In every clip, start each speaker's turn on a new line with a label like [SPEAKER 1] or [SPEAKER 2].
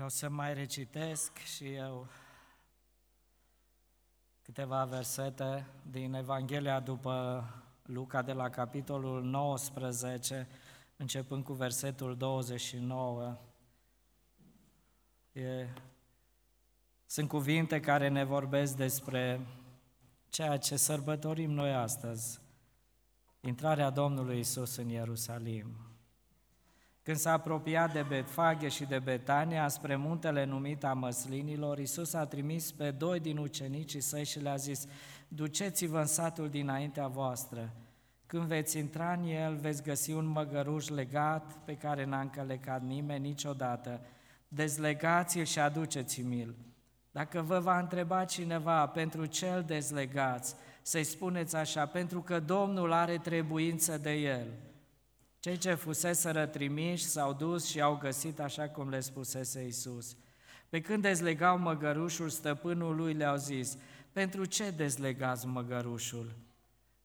[SPEAKER 1] Vreau să mai recitesc și eu câteva versete din Evanghelia după Luca de la capitolul 19, începând cu versetul 29. E, sunt cuvinte care ne vorbesc despre ceea ce sărbătorim noi astăzi, intrarea Domnului Isus în Ierusalim. Când s-a apropiat de Betfage și de Betania, spre muntele numit a măslinilor, Iisus a trimis pe doi din ucenicii săi și le-a zis, duceți-vă în satul dinaintea voastră. Când veți intra în el, veți găsi un măgăruș legat pe care n-a încălecat nimeni niciodată. Dezlegați-l și aduceți-mi-l. Dacă vă va întreba cineva pentru cel dezlegați, să-i spuneți așa, pentru că Domnul are trebuință de el – cei ce fuseseră trimiși s-au dus și au găsit așa cum le spusese Isus. Pe când dezlegau măgărușul, stăpânul lui le-au zis, pentru ce dezlegați măgărușul?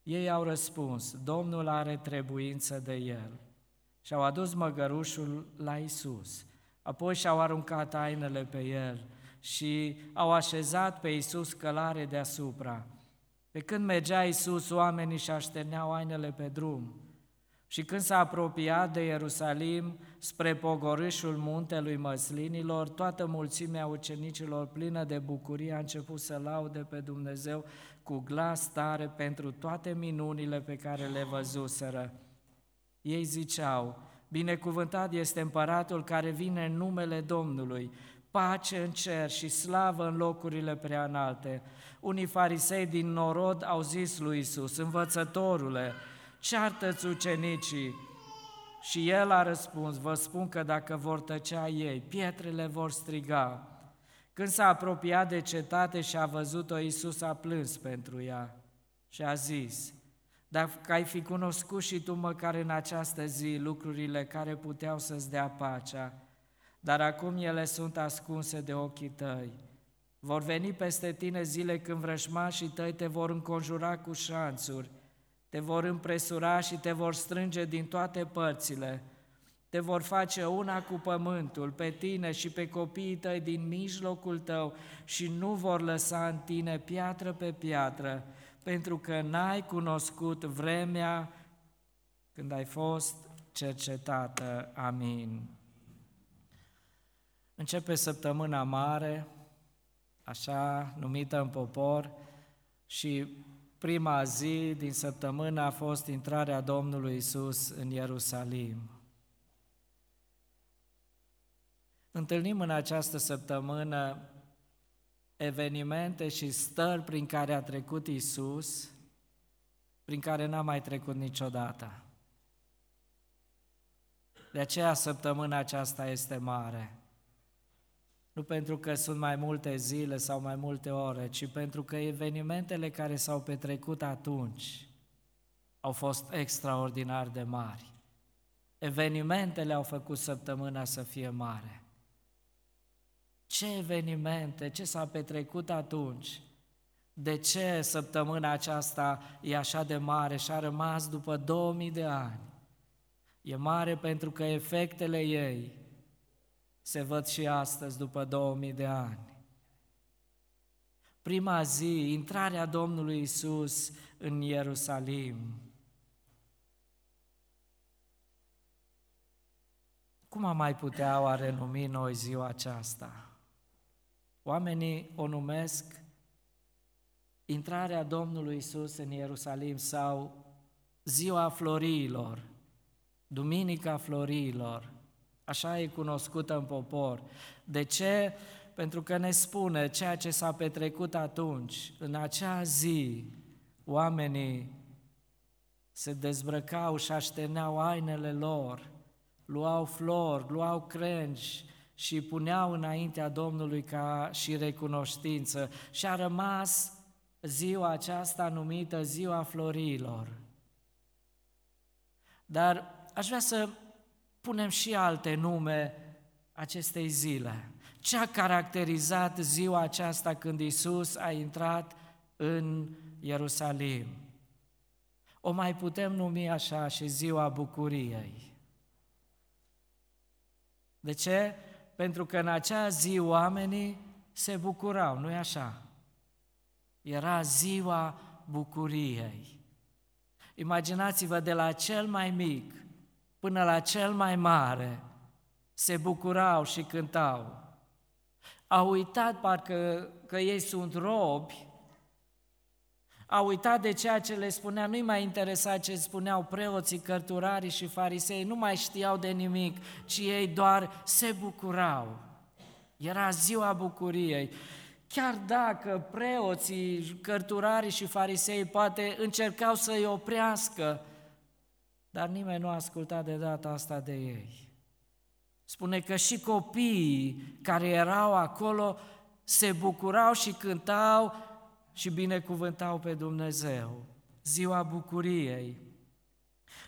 [SPEAKER 1] Ei au răspuns, Domnul are trebuință de el. Și au adus măgărușul la Isus. Apoi și-au aruncat ainele pe el și au așezat pe Isus călare deasupra. Pe când mergea Isus, oamenii și așterneau ainele pe drum. Și când s-a apropiat de Ierusalim, spre pogorâșul muntelui Măslinilor, toată mulțimea ucenicilor plină de bucurie a început să laude pe Dumnezeu cu glas tare pentru toate minunile pe care le văzuseră. Ei ziceau, Binecuvântat este împăratul care vine în numele Domnului, pace în cer și slavă în locurile prea înalte. Unii farisei din norod au zis lui Isus, învățătorule, ceartă-ți țucenicii. Și el a răspuns, vă spun că dacă vor tăcea ei, pietrele vor striga. Când s-a apropiat de cetate și a văzut-o, Iisus a plâns pentru ea și a zis, dacă ai fi cunoscut și tu măcar în această zi lucrurile care puteau să-ți dea pacea, dar acum ele sunt ascunse de ochii tăi. Vor veni peste tine zile când vrăjmașii tăi te vor înconjura cu șanțuri, te vor împresura și te vor strânge din toate părțile, te vor face una cu pământul, pe tine și pe copiii tăi din mijlocul tău și nu vor lăsa în tine piatră pe piatră, pentru că n-ai cunoscut vremea când ai fost cercetată. Amin. Începe săptămâna mare, așa numită în popor, și prima zi din săptămână a fost intrarea Domnului Isus în Ierusalim. Întâlnim în această săptămână evenimente și stări prin care a trecut Isus, prin care n-a mai trecut niciodată. De aceea săptămâna aceasta este mare. Nu pentru că sunt mai multe zile sau mai multe ore, ci pentru că evenimentele care s-au petrecut atunci au fost extraordinar de mari. Evenimentele au făcut săptămâna să fie mare. Ce evenimente, ce s-a petrecut atunci? De ce săptămâna aceasta e așa de mare și a rămas după 2000 de ani? E mare pentru că efectele ei se văd și astăzi după 2000 de ani. Prima zi, intrarea Domnului Isus în Ierusalim. Cum am mai putea oare numi noi ziua aceasta? Oamenii o numesc intrarea Domnului Isus în Ierusalim sau ziua floriilor, Duminica floriilor, Așa e cunoscută în popor. De ce? Pentru că ne spune ceea ce s-a petrecut atunci. În acea zi, oamenii se dezbrăcau și așterneau ainele lor, luau flori, luau crengi și puneau înaintea Domnului ca și recunoștință. Și a rămas ziua aceasta numită Ziua Florilor. Dar aș vrea să punem și alte nume acestei zile. Ce a caracterizat ziua aceasta când Isus a intrat în Ierusalim? O mai putem numi așa și ziua bucuriei. De ce? Pentru că în acea zi oamenii se bucurau, nu-i așa? Era ziua bucuriei. Imaginați-vă de la cel mai mic până la cel mai mare, se bucurau și cântau. Au uitat parcă că ei sunt robi, au uitat de ceea ce le spunea, nu-i mai interesa ce spuneau preoții, cărturarii și farisei, nu mai știau de nimic, ci ei doar se bucurau. Era ziua bucuriei. Chiar dacă preoții, cărturarii și farisei poate încercau să-i oprească, dar nimeni nu a ascultat de data asta de ei. Spune că și copiii care erau acolo se bucurau și cântau și binecuvântau pe Dumnezeu. Ziua bucuriei.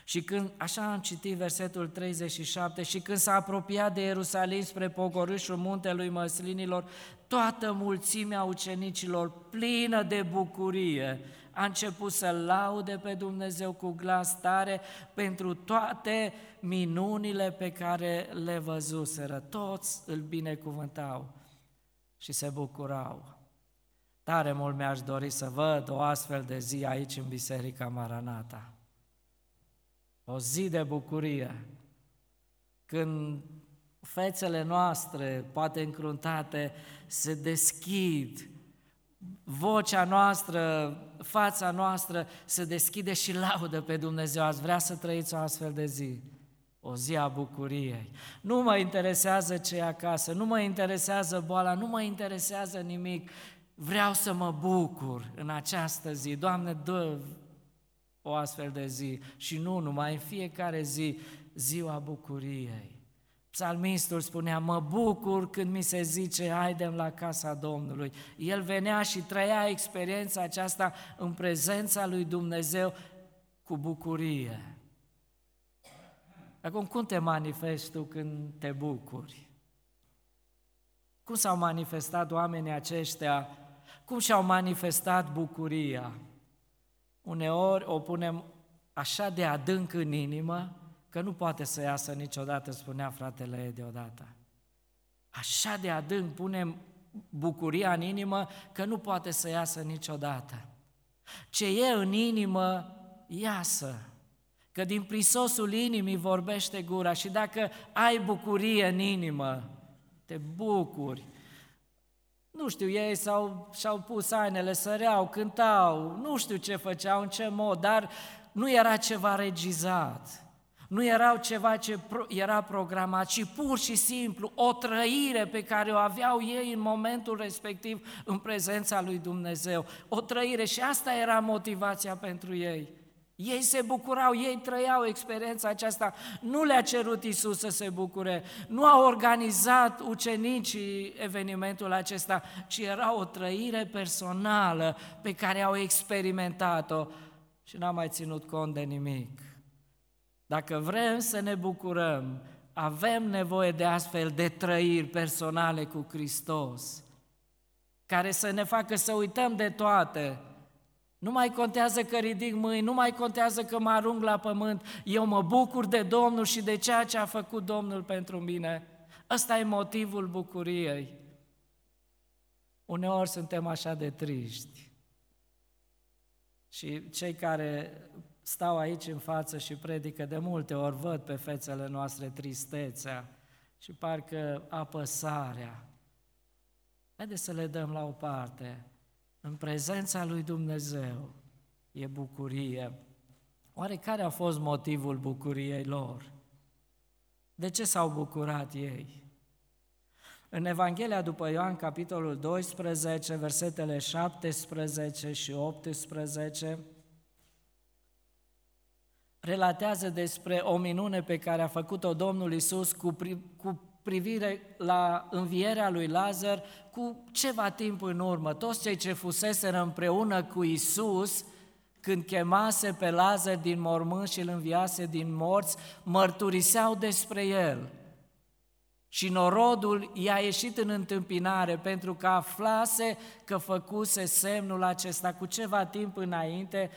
[SPEAKER 1] Și când, așa am citit versetul 37, și când s-a apropiat de Ierusalim spre pogorâșul muntelui măslinilor, toată mulțimea ucenicilor, plină de bucurie, a început să laude pe Dumnezeu cu glas tare pentru toate minunile pe care le văzuseră. Toți îl binecuvântau și se bucurau. Tare mult mi-aș dori să văd o astfel de zi aici în Biserica Maranata. O zi de bucurie, când fețele noastre, poate încruntate, se deschid, vocea noastră, fața noastră se deschide și laudă pe Dumnezeu. Ați vrea să trăiți o astfel de zi, o zi a bucuriei. Nu mă interesează ce e acasă, nu mă interesează boala, nu mă interesează nimic. Vreau să mă bucur în această zi. Doamne, dă o astfel de zi și nu numai în fiecare zi, ziua bucuriei. Psalmistul spunea, mă bucur când mi se zice, haidem la casa Domnului. El venea și trăia experiența aceasta în prezența lui Dumnezeu cu bucurie. Acum, cum te manifesti tu când te bucuri? Cum s-au manifestat oamenii aceștia? Cum și-au manifestat bucuria? Uneori o punem așa de adânc în inimă, că nu poate să iasă niciodată, spunea fratele ei deodată. Așa de adânc punem bucuria în inimă că nu poate să iasă niciodată. Ce e în inimă, iasă. Că din prisosul inimii vorbește gura și dacă ai bucurie în inimă, te bucuri. Nu știu, ei s-au, și-au pus ainele, săreau, cântau, nu știu ce făceau, în ce mod, dar nu era ceva regizat. Nu erau ceva ce era programat, ci pur și simplu o trăire pe care o aveau ei în momentul respectiv în prezența lui Dumnezeu. O trăire și asta era motivația pentru ei. Ei se bucurau, ei trăiau experiența aceasta, nu le-a cerut Isus să se bucure, nu au organizat ucenicii evenimentul acesta, ci era o trăire personală pe care au experimentat-o și n-au mai ținut cont de nimic. Dacă vrem să ne bucurăm, avem nevoie de astfel de trăiri personale cu Hristos, care să ne facă să uităm de toate. Nu mai contează că ridic mâini, nu mai contează că mă arunc la pământ, eu mă bucur de Domnul și de ceea ce a făcut Domnul pentru mine. Ăsta e motivul bucuriei. Uneori suntem așa de triști. Și cei care stau aici în față și predică, de multe ori văd pe fețele noastre tristețea și parcă apăsarea. Haideți să le dăm la o parte. În prezența lui Dumnezeu e bucurie. Oare care a fost motivul bucuriei lor? De ce s-au bucurat ei? În Evanghelia după Ioan, capitolul 12, versetele 17 și 18, relatează despre o minune pe care a făcut-o Domnul Isus cu, pri, cu privire la învierea lui Lazar cu ceva timp în urmă. Toți cei ce fuseseră împreună cu Isus când chemase pe Lazar din mormânt și îl înviase din morți, mărturiseau despre el. Și norodul i-a ieșit în întâmpinare pentru că aflase că făcuse semnul acesta cu ceva timp înainte,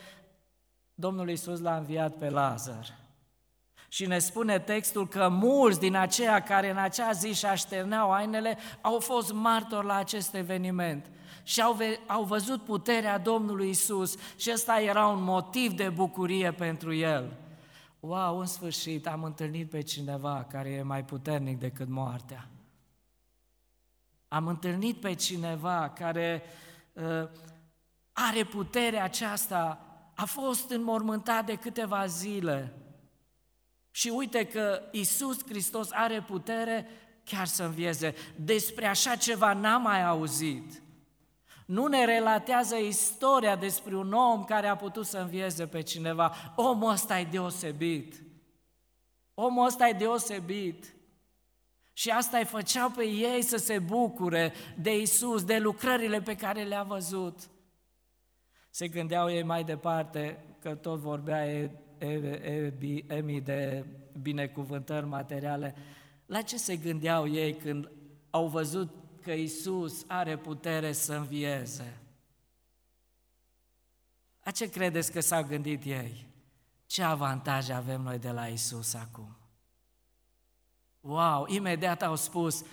[SPEAKER 1] Domnul Iisus l-a înviat pe Lazar. Și ne spune textul că mulți din aceia care în acea zi și așterneau ainele au fost martori la acest eveniment și au, ve- au văzut puterea Domnului Isus și ăsta era un motiv de bucurie pentru el. Wow, în sfârșit am întâlnit pe cineva care e mai puternic decât moartea. Am întâlnit pe cineva care uh, are puterea aceasta, a fost înmormântat de câteva zile. Și uite că Isus Hristos are putere chiar să învieze. Despre așa ceva n-am mai auzit. Nu ne relatează istoria despre un om care a putut să învieze pe cineva. Omul ăsta e deosebit. Omul ăsta e deosebit. Și asta îi făceau pe ei să se bucure de Isus, de lucrările pe care le-a văzut. Se gândeau ei mai departe, că tot vorbea Emi de binecuvântări materiale, la ce se gândeau ei când au văzut că Isus are putere să învieze? La ce credeți că s-au gândit ei? Ce avantaje avem noi de la Isus acum? Wow, imediat au spus,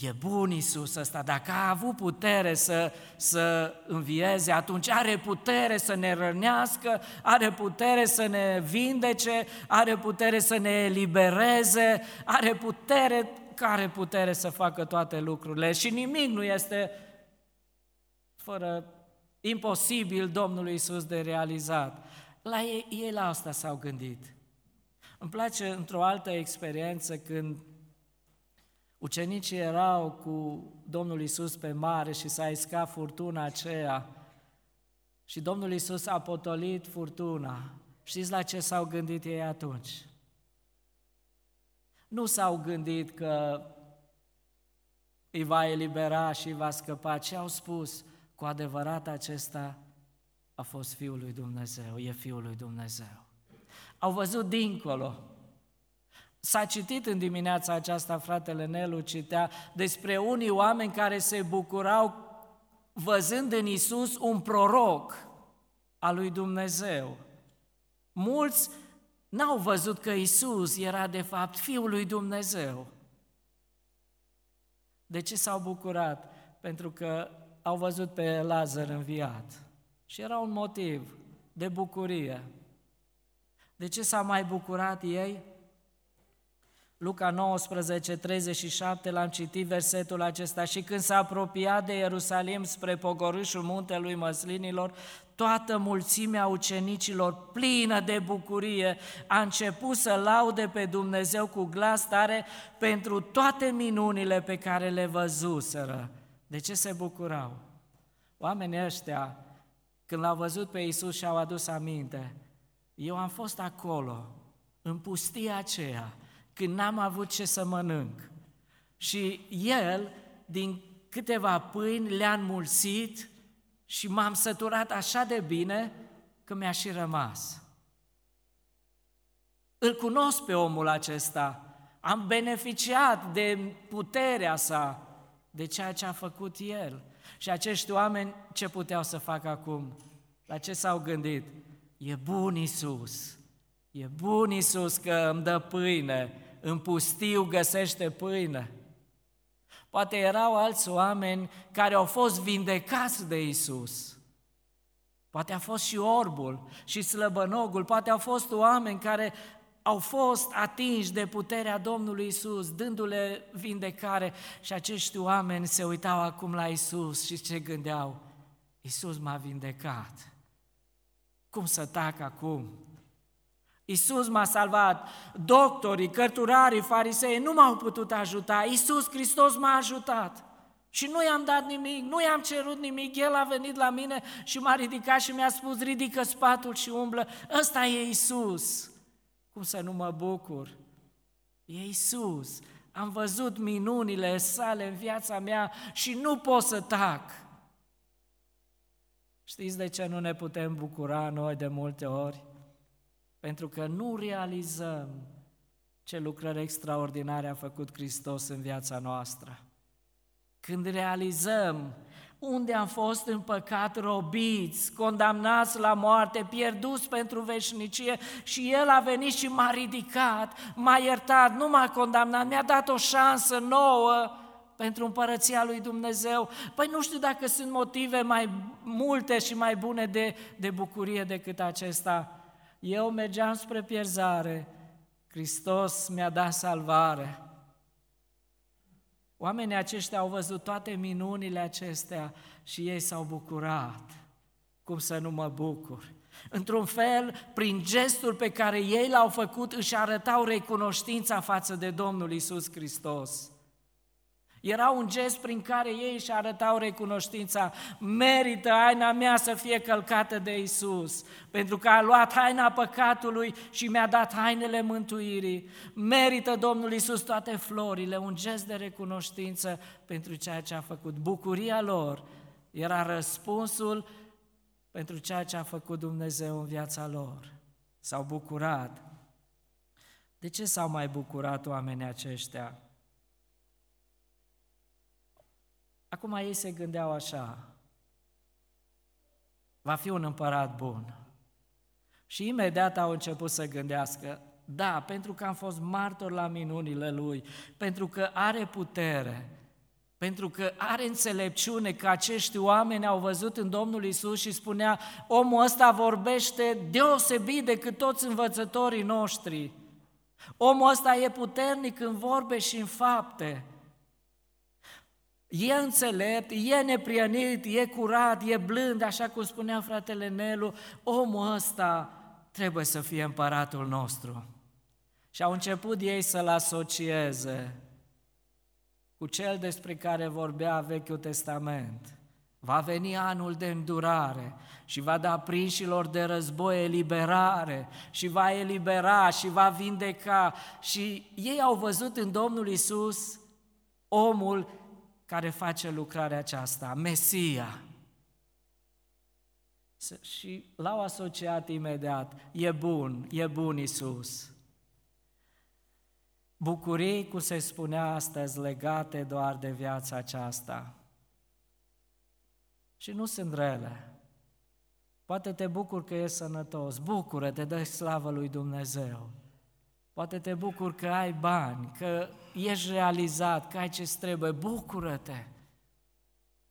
[SPEAKER 1] e bun Isus ăsta, dacă a avut putere să, să învieze, atunci are putere să ne rănească, are putere să ne vindece, are putere să ne elibereze, are putere, care putere să facă toate lucrurile și nimic nu este fără imposibil Domnului Isus de realizat. La ei, ei la asta s-au gândit. Îmi place într-o altă experiență când ucenicii erau cu Domnul Isus pe mare și s-a iscat furtuna aceea și Domnul Isus a potolit furtuna. Știți la ce s-au gândit ei atunci? Nu s-au gândit că îi va elibera și îi va scăpa, ci au spus, cu adevărat acesta a fost Fiul lui Dumnezeu, e Fiul lui Dumnezeu. Au văzut dincolo. S-a citit în dimineața aceasta, fratele Nelu citea, despre unii oameni care se bucurau văzând în Isus un proroc al lui Dumnezeu. Mulți n-au văzut că Isus era de fapt Fiul lui Dumnezeu. De ce s-au bucurat? Pentru că au văzut pe Lazar înviat. Și era un motiv de bucurie. De ce s-au mai bucurat ei? Luca 19, 37, l-am citit versetul acesta. Și când s-a apropiat de Ierusalim spre pogorâșul muntelui Măslinilor, toată mulțimea ucenicilor, plină de bucurie, a început să laude pe Dumnezeu cu glas tare pentru toate minunile pe care le văzuseră. De ce se bucurau? Oamenii ăștia, când l-au văzut pe Isus și-au adus aminte, eu am fost acolo, în pustia aceea, când n-am avut ce să mănânc. Și el, din câteva pâini, le-a înmulțit și m-am săturat așa de bine că mi-a și rămas. Îl cunosc pe omul acesta, am beneficiat de puterea sa, de ceea ce a făcut el. Și acești oameni ce puteau să facă acum? La ce s-au gândit? E bun Isus, e bun Isus că îmi dă pâine, în pustiu găsește pâine. Poate erau alți oameni care au fost vindecați de Isus. Poate a fost și orbul și slăbănogul, poate au fost oameni care au fost atinși de puterea Domnului Isus, dându-le vindecare și acești oameni se uitau acum la Isus și ce gândeau? Isus m-a vindecat. Cum să tac acum? Isus m-a salvat. Doctorii, cărturarii, farisei nu m-au putut ajuta. Isus Hristos m-a ajutat. Și nu i-am dat nimic, nu i-am cerut nimic, El a venit la mine și m-a ridicat și mi-a spus, ridică spatul și umblă. Ăsta e Isus. Cum să nu mă bucur? E Isus. Am văzut minunile sale în viața mea și nu pot să tac. Știți de ce nu ne putem bucura noi de multe ori? Pentru că nu realizăm ce lucrări extraordinare a făcut Hristos în viața noastră. Când realizăm unde am fost în păcat robiți, condamnați la moarte, pierduți pentru veșnicie și El a venit și m-a ridicat, m-a iertat, nu m-a condamnat, mi-a dat o șansă nouă pentru împărăția lui Dumnezeu. Păi nu știu dacă sunt motive mai multe și mai bune de, de bucurie decât acesta. Eu mergeam spre pierzare, Hristos mi-a dat salvare. Oamenii aceștia au văzut toate minunile acestea și ei s-au bucurat. Cum să nu mă bucur? Într-un fel, prin gestul pe care ei l-au făcut, își arătau recunoștința față de Domnul Isus Hristos. Era un gest prin care ei își arătau recunoștința. Merită haina mea să fie călcată de Isus, pentru că a luat haina păcatului și mi-a dat hainele mântuirii. Merită Domnul Isus toate florile, un gest de recunoștință pentru ceea ce a făcut. Bucuria lor era răspunsul pentru ceea ce a făcut Dumnezeu în viața lor. S-au bucurat. De ce s-au mai bucurat oamenii aceștia? Acum ei se gândeau așa, va fi un împărat bun. Și imediat au început să gândească, da, pentru că am fost martor la minunile lui, pentru că are putere, pentru că are înțelepciune, că acești oameni au văzut în Domnul Isus și spunea, omul ăsta vorbește deosebit decât toți învățătorii noștri. Omul ăsta e puternic în vorbe și în fapte. E înțelept, e neprienit, e curat, e blând, așa cum spunea fratele Nelu, omul ăsta trebuie să fie împăratul nostru. Și au început ei să-l asocieze cu cel despre care vorbea Vechiul Testament. Va veni anul de îndurare și va da prinșilor de război eliberare și va elibera și va vindeca. Și ei au văzut în Domnul Isus omul care face lucrarea aceasta, Mesia. Și l-au asociat imediat, e bun, e bun Isus. Bucurii, cum se spunea astăzi, legate doar de viața aceasta. Și nu sunt rele. Poate te bucur că ești sănătos, bucură-te, dă slavă lui Dumnezeu. Poate te bucur că ai bani, că ești realizat, că ai ce trebuie, bucură-te.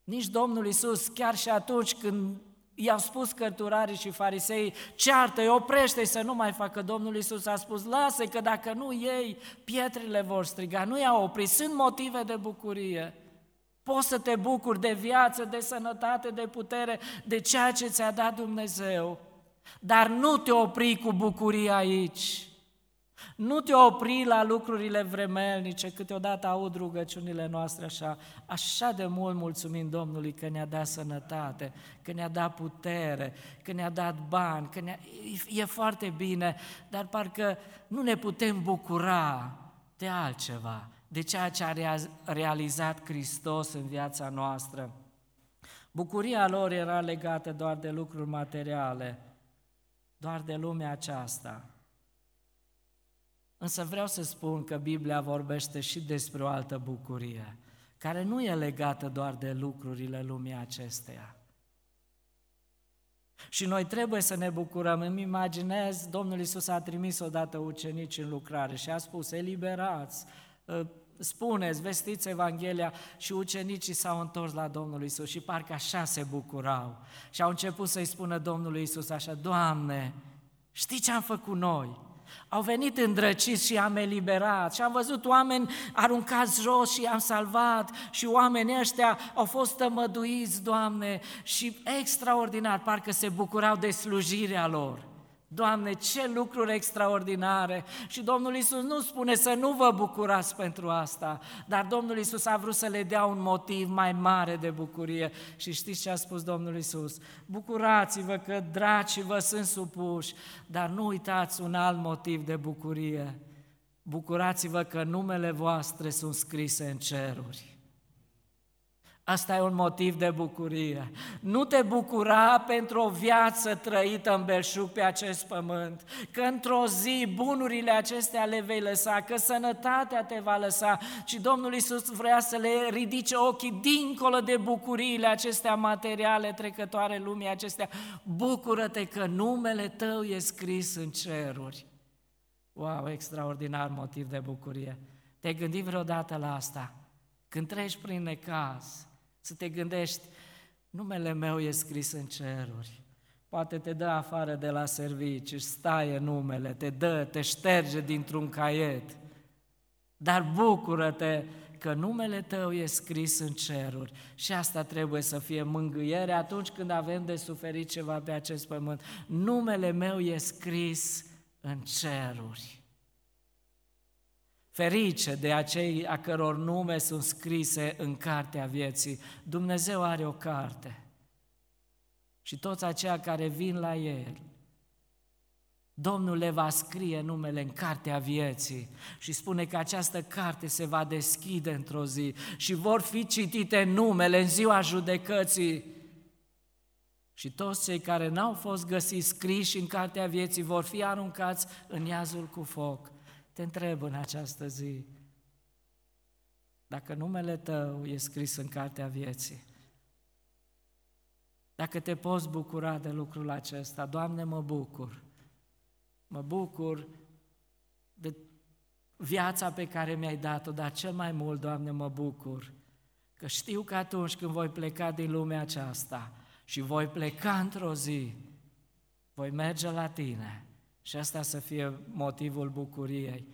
[SPEAKER 1] Nici Domnul Isus, chiar și atunci când i-au spus cărturarii și farisei, ceartă-i, oprește să nu mai facă. Domnul Isus a spus, lasă că dacă nu ei, pietrele vor striga. Nu i-a oprit, sunt motive de bucurie. Poți să te bucuri de viață, de sănătate, de putere, de ceea ce ți-a dat Dumnezeu. Dar nu te opri cu bucuria aici. Nu te opri la lucrurile vremelnice, câteodată aud rugăciunile noastre așa, așa de mult mulțumim Domnului că ne-a dat sănătate, că ne-a dat putere, că ne-a dat bani, că ne e foarte bine, dar parcă nu ne putem bucura de altceva, de ceea ce a realizat Hristos în viața noastră. Bucuria lor era legată doar de lucruri materiale, doar de lumea aceasta. Însă vreau să spun că Biblia vorbește și despre o altă bucurie, care nu e legată doar de lucrurile lumii acesteia. Și noi trebuie să ne bucurăm. Îmi imaginez, Domnul Isus a trimis odată ucenici în lucrare și a spus, eliberați, ă, spuneți, vestiți Evanghelia și ucenicii s-au întors la Domnul Isus și parcă așa se bucurau. Și au început să-i spună Domnului Isus așa, Doamne, știi ce am făcut noi? Au venit îndrăciți și am eliberat. Și am văzut oameni aruncați jos și am salvat. Și oamenii ăștia au fost tămăduiți, Doamne, și extraordinar, parcă se bucurau de slujirea lor. Doamne, ce lucruri extraordinare! Și Domnul Isus nu spune să nu vă bucurați pentru asta, dar Domnul Isus a vrut să le dea un motiv mai mare de bucurie. Și știți ce a spus Domnul Isus? Bucurați-vă că dracii vă sunt supuși, dar nu uitați un alt motiv de bucurie. Bucurați-vă că numele voastre sunt scrise în ceruri. Asta e un motiv de bucurie. Nu te bucura pentru o viață trăită în belșug pe acest pământ, că într-o zi bunurile acestea le vei lăsa, că sănătatea te va lăsa, ci Domnul Isus vrea să le ridice ochii dincolo de bucuriile acestea materiale trecătoare lumii acestea. Bucură-te că numele tău e scris în ceruri. Wow, extraordinar motiv de bucurie. Te-ai gândit vreodată la asta? Când treci prin necaz, să te gândești, numele meu e scris în ceruri. Poate te dă afară de la servici, își staie numele, te dă, te șterge dintr-un caiet. Dar bucură-te că numele tău e scris în ceruri și asta trebuie să fie mângâiere atunci când avem de suferit ceva pe acest pământ. Numele meu e scris în ceruri. Ferice de acei a căror nume sunt scrise în cartea vieții. Dumnezeu are o carte. Și toți aceia care vin la El, Domnul le va scrie numele în cartea vieții și spune că această carte se va deschide într-o zi și vor fi citite numele în ziua judecății. Și toți cei care n-au fost găsiți scriși în cartea vieții vor fi aruncați în iazul cu foc. Te întreb în această zi, dacă numele tău e scris în cartea vieții, dacă te poți bucura de lucrul acesta, Doamne, mă bucur. Mă bucur de viața pe care mi-ai dat-o, dar cel mai mult, Doamne, mă bucur că știu că atunci când voi pleca din lumea aceasta și voi pleca într-o zi, voi merge la Tine și asta să fie motivul bucuriei.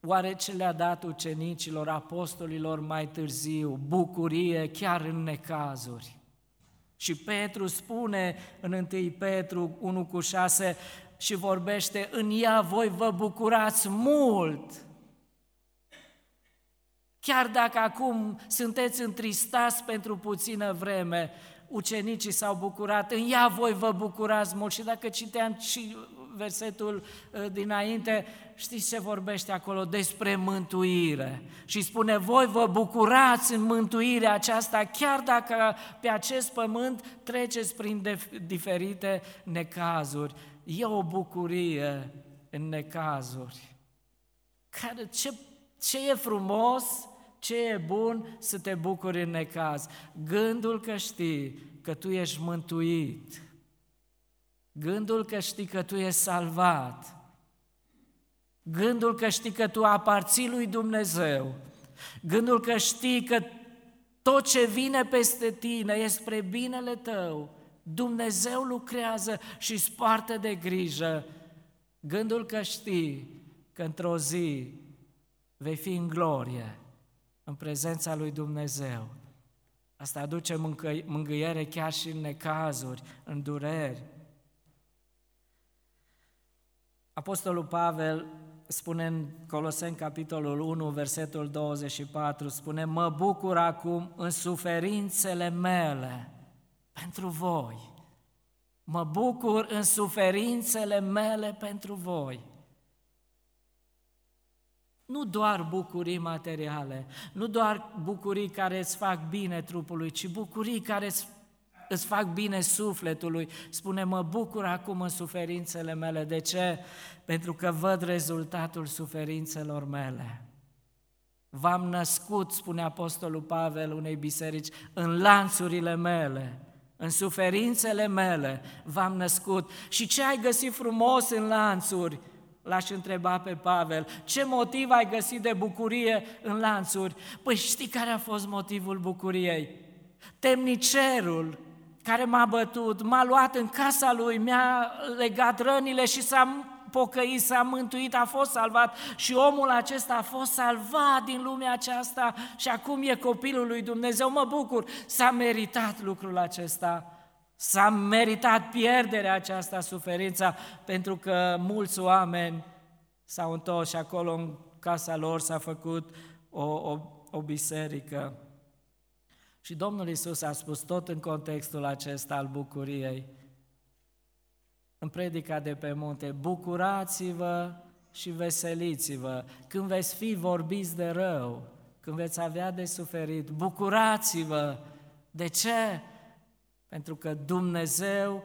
[SPEAKER 1] Oare ce le-a dat ucenicilor, apostolilor mai târziu, bucurie chiar în necazuri? Și Petru spune în 1 Petru 1 cu 6 și vorbește, în ea voi vă bucurați mult. Chiar dacă acum sunteți întristați pentru puțină vreme, ucenicii s-au bucurat, în ea voi vă bucurați mult. Și dacă citeam și versetul uh, dinainte, știți ce vorbește acolo? Despre mântuire. Și spune, voi vă bucurați în mântuirea aceasta, chiar dacă pe acest pământ treceți prin diferite necazuri. E o bucurie în necazuri. Care, ce, ce e frumos, ce e bun să te bucuri în necaz. Gândul că știi că tu ești mântuit Gândul că știi că tu ești salvat, gândul că știi că tu aparții lui Dumnezeu, gândul că știi că tot ce vine peste tine e spre binele tău, Dumnezeu lucrează și îți poartă de grijă, gândul că știi că într-o zi vei fi în glorie, în prezența lui Dumnezeu. Asta aduce mângâiere chiar și în necazuri, în dureri. Apostolul Pavel spune în Coloseni, capitolul 1, versetul 24, spune, mă bucur acum în suferințele mele pentru voi. Mă bucur în suferințele mele pentru voi. Nu doar bucurii materiale, nu doar bucurii care îți fac bine trupului, ci bucurii care îți îți fac bine sufletului. Spune, mă bucur acum în suferințele mele. De ce? Pentru că văd rezultatul suferințelor mele. V-am născut, spune Apostolul Pavel unei biserici, în lanțurile mele, în suferințele mele v-am născut. Și ce ai găsit frumos în lanțuri? L-aș întreba pe Pavel, ce motiv ai găsit de bucurie în lanțuri? Păi știi care a fost motivul bucuriei? Temnicerul care m-a bătut, m-a luat în casa lui, mi-a legat rănile și s-a pocăit, s-a mântuit, a fost salvat și omul acesta a fost salvat din lumea aceasta și acum e copilul lui Dumnezeu. Mă bucur, s-a meritat lucrul acesta. S-a meritat pierderea aceasta, suferința, pentru că mulți oameni s-au întors și acolo în casa lor s-a făcut o, o, o biserică. Și Domnul Isus a spus tot în contextul acesta al bucuriei, în predica de pe munte, bucurați-vă și veseliți-vă când veți fi vorbiți de rău, când veți avea de suferit, bucurați-vă. De ce? Pentru că Dumnezeu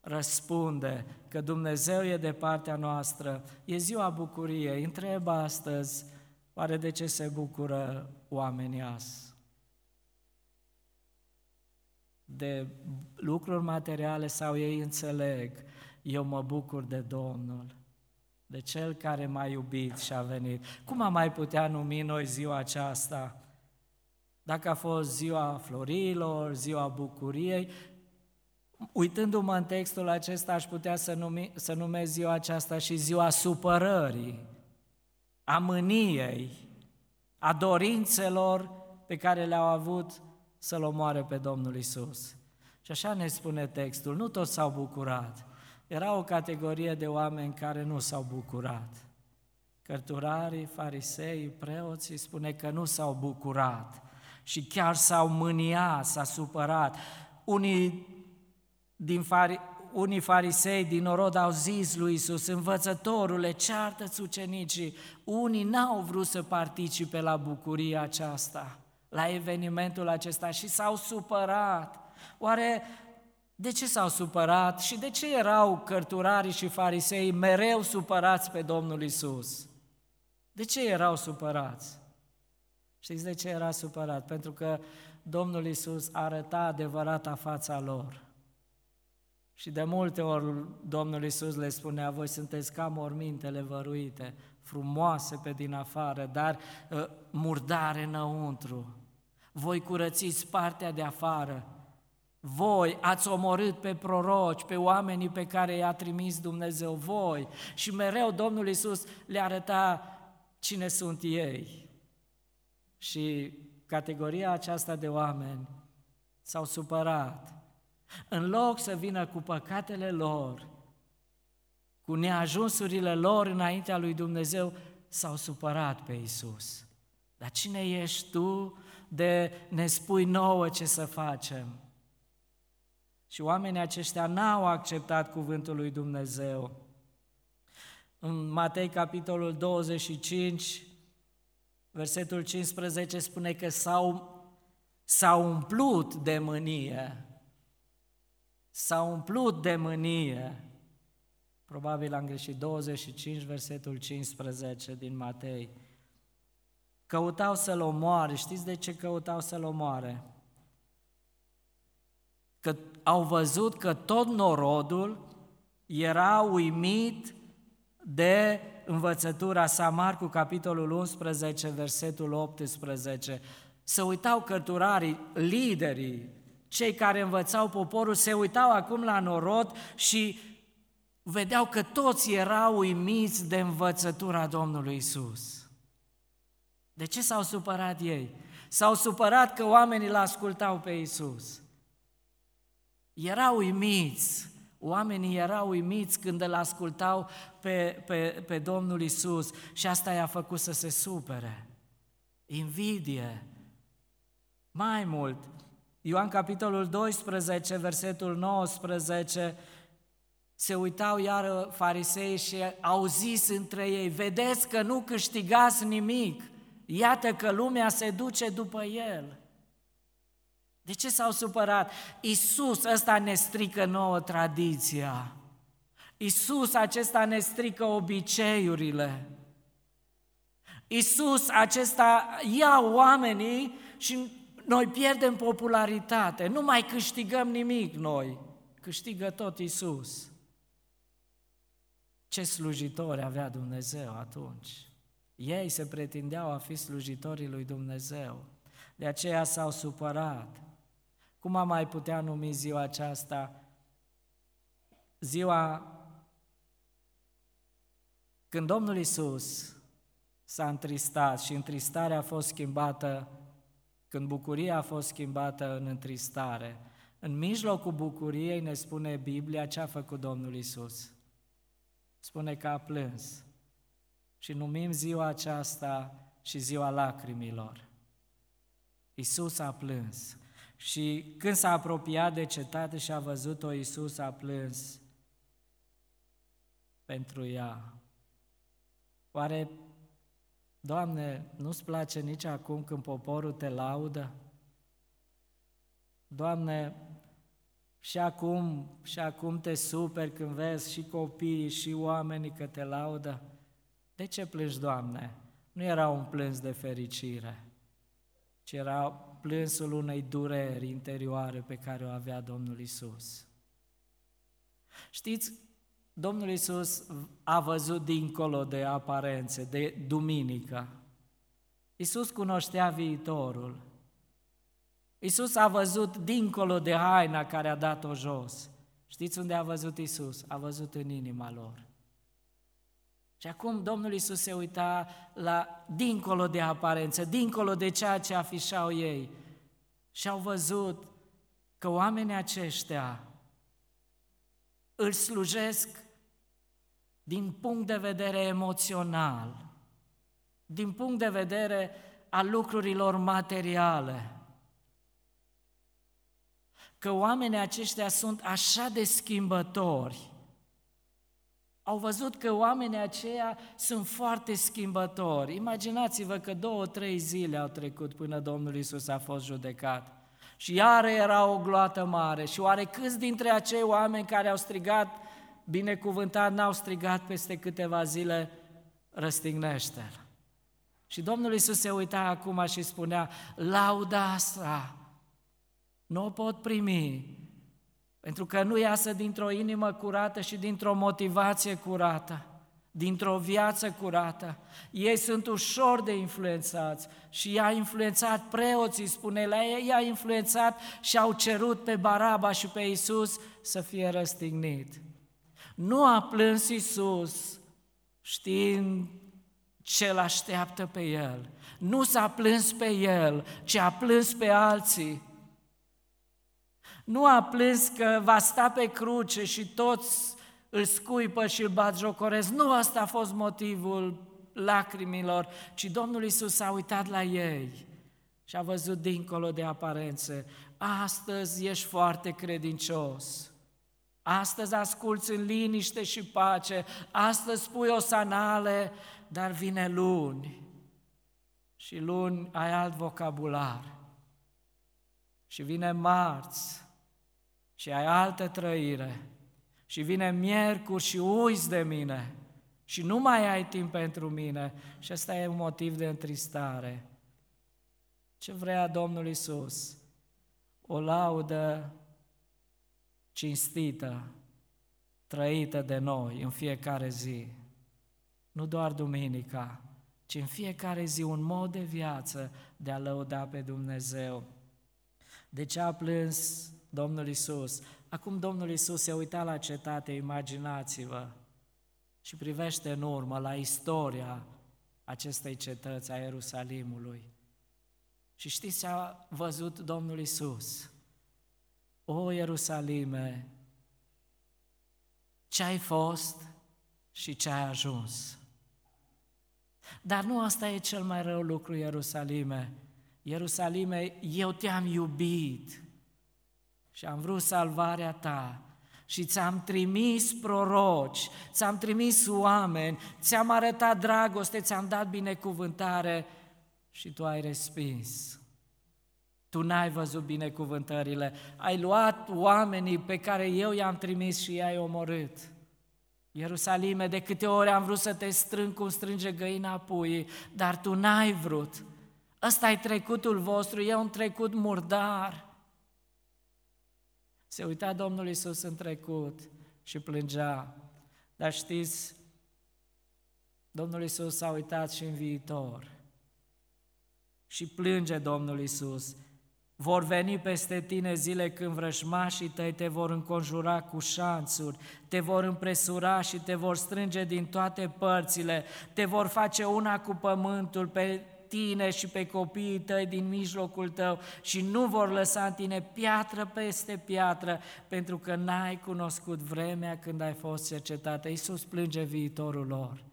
[SPEAKER 1] răspunde, că Dumnezeu e de partea noastră. E ziua bucuriei. Întreb astăzi, oare de ce se bucură oamenii azi? De lucruri materiale sau ei înțeleg, eu mă bucur de Domnul, de Cel care m-a iubit și a venit. Cum am mai putea numi noi ziua aceasta? Dacă a fost ziua florilor, ziua bucuriei, Uitându-mă în textul acesta, aș putea să, numi, să numesc ziua aceasta și ziua supărării, a mâniei, a dorințelor pe care le-au avut să-L omoare pe Domnul Isus. Și așa ne spune textul, nu toți s-au bucurat. Era o categorie de oameni care nu s-au bucurat. Cărturarii, farisei, preoții spune că nu s-au bucurat și chiar s-au mâniat, s-a supărat. Unii din fari, unii farisei din orod au zis lui Isus, învățătorule, ceartă-ți ucenicii. Unii n-au vrut să participe la bucuria aceasta, la evenimentul acesta și s-au supărat. Oare de ce s-au supărat și de ce erau cărturarii și farisei mereu supărați pe Domnul Isus? De ce erau supărați? Știți de ce era supărat? Pentru că Domnul Isus arăta adevărata fața lor. Și de multe ori Domnul Isus le spunea, voi sunteți ca mormintele văruite, frumoase pe din afară, dar uh, murdare înăuntru. Voi curățiți partea de afară. Voi ați omorât pe proroci, pe oamenii pe care i-a trimis Dumnezeu voi. Și mereu Domnul Isus le arăta cine sunt ei. Și categoria aceasta de oameni s-au supărat în loc să vină cu păcatele lor, cu neajunsurile lor înaintea lui Dumnezeu, s-au supărat pe Isus. Dar cine ești tu de ne spui nouă ce să facem? Și oamenii aceștia n-au acceptat cuvântul lui Dumnezeu. În Matei, capitolul 25, versetul 15 spune că s-au, s-au umplut de mânie s-a umplut de mânie. Probabil am greșit 25, versetul 15 din Matei. Căutau să-l omoare. Știți de ce căutau să-l omoare? Că au văzut că tot norodul era uimit de învățătura sa, Marcu, capitolul 11, versetul 18. Să uitau cărturarii, liderii, cei care învățau poporul se uitau acum la norod și vedeau că toți erau uimiți de învățătura Domnului Isus. De ce s-au supărat ei? S-au supărat că oamenii îl ascultau pe Isus. Erau uimiți, oamenii erau uimiți când îl ascultau pe, pe, pe Domnul Isus și asta i-a făcut să se supere. Invidie. Mai mult, Ioan capitolul 12, versetul 19, se uitau iar farisei și au zis între ei, vedeți că nu câștigați nimic, iată că lumea se duce după el. De ce s-au supărat? Isus ăsta ne strică nouă tradiția. Isus acesta ne strică obiceiurile. Isus acesta ia oamenii și noi pierdem popularitate, nu mai câștigăm nimic noi, câștigă tot Isus. Ce slujitori avea Dumnezeu atunci? Ei se pretindeau a fi slujitorii lui Dumnezeu. De aceea s-au supărat. Cum am mai putea numi ziua aceasta? Ziua când Domnul Isus s-a întristat și întristarea a fost schimbată când bucuria a fost schimbată în întristare, în mijlocul bucuriei ne spune Biblia ce a făcut Domnul Isus. Spune că a plâns. Și numim ziua aceasta și ziua lacrimilor. Isus a plâns. Și când s-a apropiat de cetate și a văzut-o, Isus a plâns pentru ea. Oare Doamne, nu-ți place nici acum când poporul te laudă? Doamne, și acum, și acum te super când vezi și copiii și oamenii că te laudă? De ce plângi, Doamne? Nu era un plâns de fericire, ci era plânsul unei dureri interioare pe care o avea Domnul Isus. Știți, Domnul Isus a văzut dincolo de aparențe, de duminică. Isus cunoștea viitorul. Isus a văzut dincolo de haina care a dat-o jos. Știți unde a văzut Isus? A văzut în inima lor. Și acum Domnul Isus se uita la dincolo de aparență, dincolo de ceea ce afișau ei. Și au văzut că oamenii aceștia îl slujesc din punct de vedere emoțional, din punct de vedere al lucrurilor materiale. Că oamenii aceștia sunt așa de schimbători, au văzut că oamenii aceia sunt foarte schimbători. Imaginați-vă că două, trei zile au trecut până Domnul Isus a fost judecat. Și iară era o gloată mare. Și oare câți dintre acei oameni care au strigat binecuvântat, n-au strigat peste câteva zile, răstignește-l. Și Domnul Iisus se uita acum și spunea, lauda asta nu o pot primi, pentru că nu iasă dintr-o inimă curată și dintr-o motivație curată, dintr-o viață curată. Ei sunt ușor de influențați și i-a influențat preoții, spune la ei, i-a influențat și au cerut pe Baraba și pe Iisus să fie răstignit. Nu a plâns Iisus știind ce l așteaptă pe el. Nu s-a plâns pe el, ci a plâns pe alții. Nu a plâns că va sta pe cruce și toți îl scuipă și îl bat jocoresc. Nu asta a fost motivul lacrimilor, ci Domnul Isus s-a uitat la ei și a văzut dincolo de aparențe. Astăzi ești foarte credincios. Astăzi asculți în liniște și pace, astăzi spui o sanale, dar vine luni și luni ai alt vocabular. Și vine marți și ai altă trăire. Și vine miercuri și uiți de mine și nu mai ai timp pentru mine. Și ăsta e un motiv de întristare. Ce vrea Domnul Isus? O laudă cinstită, trăită de noi în fiecare zi. Nu doar duminica, ci în fiecare zi un mod de viață de a lăuda pe Dumnezeu. De ce a plâns Domnul Isus? Acum Domnul Isus se uita la cetate, imaginați-vă, și privește în urmă la istoria acestei cetăți a Ierusalimului. Și știți ce a văzut Domnul Isus? O, Ierusalime, ce ai fost și ce ai ajuns. Dar nu asta e cel mai rău lucru, Ierusalime. Ierusalime, eu te-am iubit și am vrut salvarea ta și ți-am trimis proroci, ți-am trimis oameni, ți-am arătat dragoste, ți-am dat binecuvântare și tu ai respins. Tu n-ai văzut binecuvântările, ai luat oamenii pe care eu i-am trimis și i-ai omorât. Ierusalime, de câte ori am vrut să te strâng cum strânge găina puii, dar tu n-ai vrut. Ăsta e trecutul vostru, e un trecut murdar. Se uita Domnul Iisus în trecut și plângea. Dar știți, Domnul Iisus s-a uitat și în viitor. Și plânge Domnul Iisus vor veni peste tine zile când vrăjmașii tăi te vor înconjura cu șanțuri, te vor împresura și te vor strânge din toate părțile, te vor face una cu pământul pe tine și pe copiii tăi din mijlocul tău și nu vor lăsa în tine piatră peste piatră, pentru că n-ai cunoscut vremea când ai fost cercetată. Iisus plânge viitorul lor.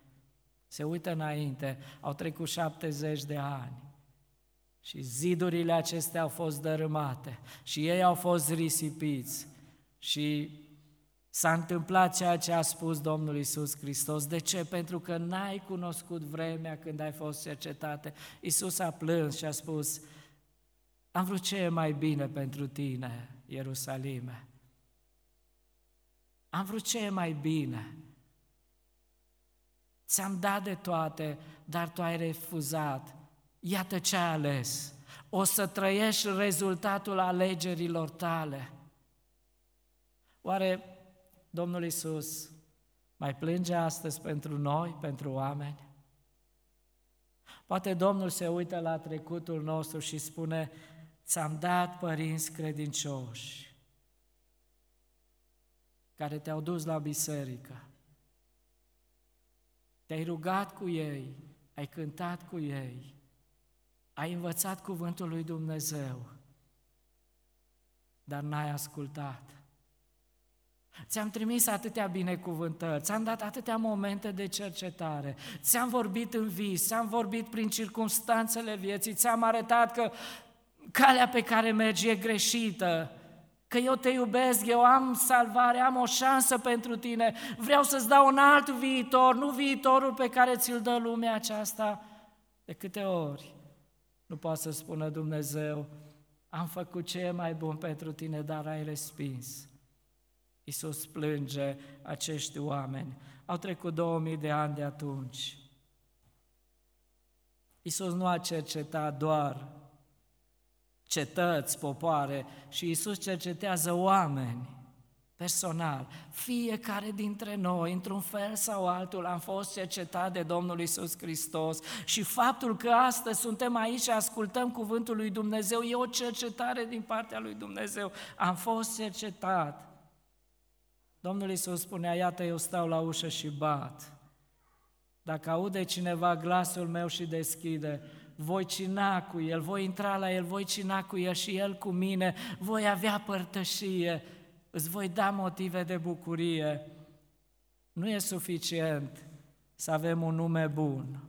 [SPEAKER 1] Se uită înainte, au trecut 70 de ani. Și zidurile acestea au fost dărâmate și ei au fost risipiți și S-a întâmplat ceea ce a spus Domnul Isus Hristos. De ce? Pentru că n-ai cunoscut vremea când ai fost cercetate. Isus a plâns și a spus, am vrut ce e mai bine pentru tine, Ierusalime. Am vrut ce e mai bine. Ți-am dat de toate, dar tu ai refuzat. Iată ce ai ales. O să trăiești rezultatul alegerilor tale. Oare Domnul Isus mai plânge astăzi pentru noi, pentru oameni? Poate Domnul se uită la trecutul nostru și spune, ți-am dat părinți credincioși care te-au dus la biserică. Te-ai rugat cu ei, ai cântat cu ei, ai învățat cuvântul lui Dumnezeu, dar n-ai ascultat. Ți-am trimis atâtea binecuvântări, ți-am dat atâtea momente de cercetare, ți-am vorbit în vis, ți-am vorbit prin circunstanțele vieții, ți-am arătat că calea pe care mergi e greșită, că eu te iubesc, eu am salvare, am o șansă pentru tine, vreau să-ți dau un alt viitor, nu viitorul pe care ți-l dă lumea aceasta. De câte ori nu poate să spună Dumnezeu, am făcut ce e mai bun pentru tine, dar ai respins. Iisus plânge acești oameni. Au trecut 2000 de ani de atunci. Iisus nu a cercetat doar cetăți, popoare și Iisus cercetează oameni personal. Fiecare dintre noi, într-un fel sau altul, am fost cercetat de Domnul Isus Hristos și faptul că astăzi suntem aici și ascultăm cuvântul lui Dumnezeu e o cercetare din partea lui Dumnezeu. Am fost cercetat. Domnul Isus spunea, iată, eu stau la ușă și bat. Dacă aude cineva glasul meu și deschide, voi cina cu el, voi intra la el, voi cina cu el și el cu mine, voi avea părtășie, îți voi da motive de bucurie. Nu e suficient să avem un nume bun,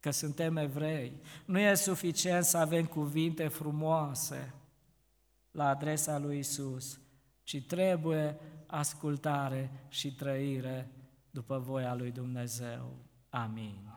[SPEAKER 1] că suntem evrei. Nu e suficient să avem cuvinte frumoase la adresa lui Isus, ci trebuie ascultare și trăire după voia lui Dumnezeu. Amin.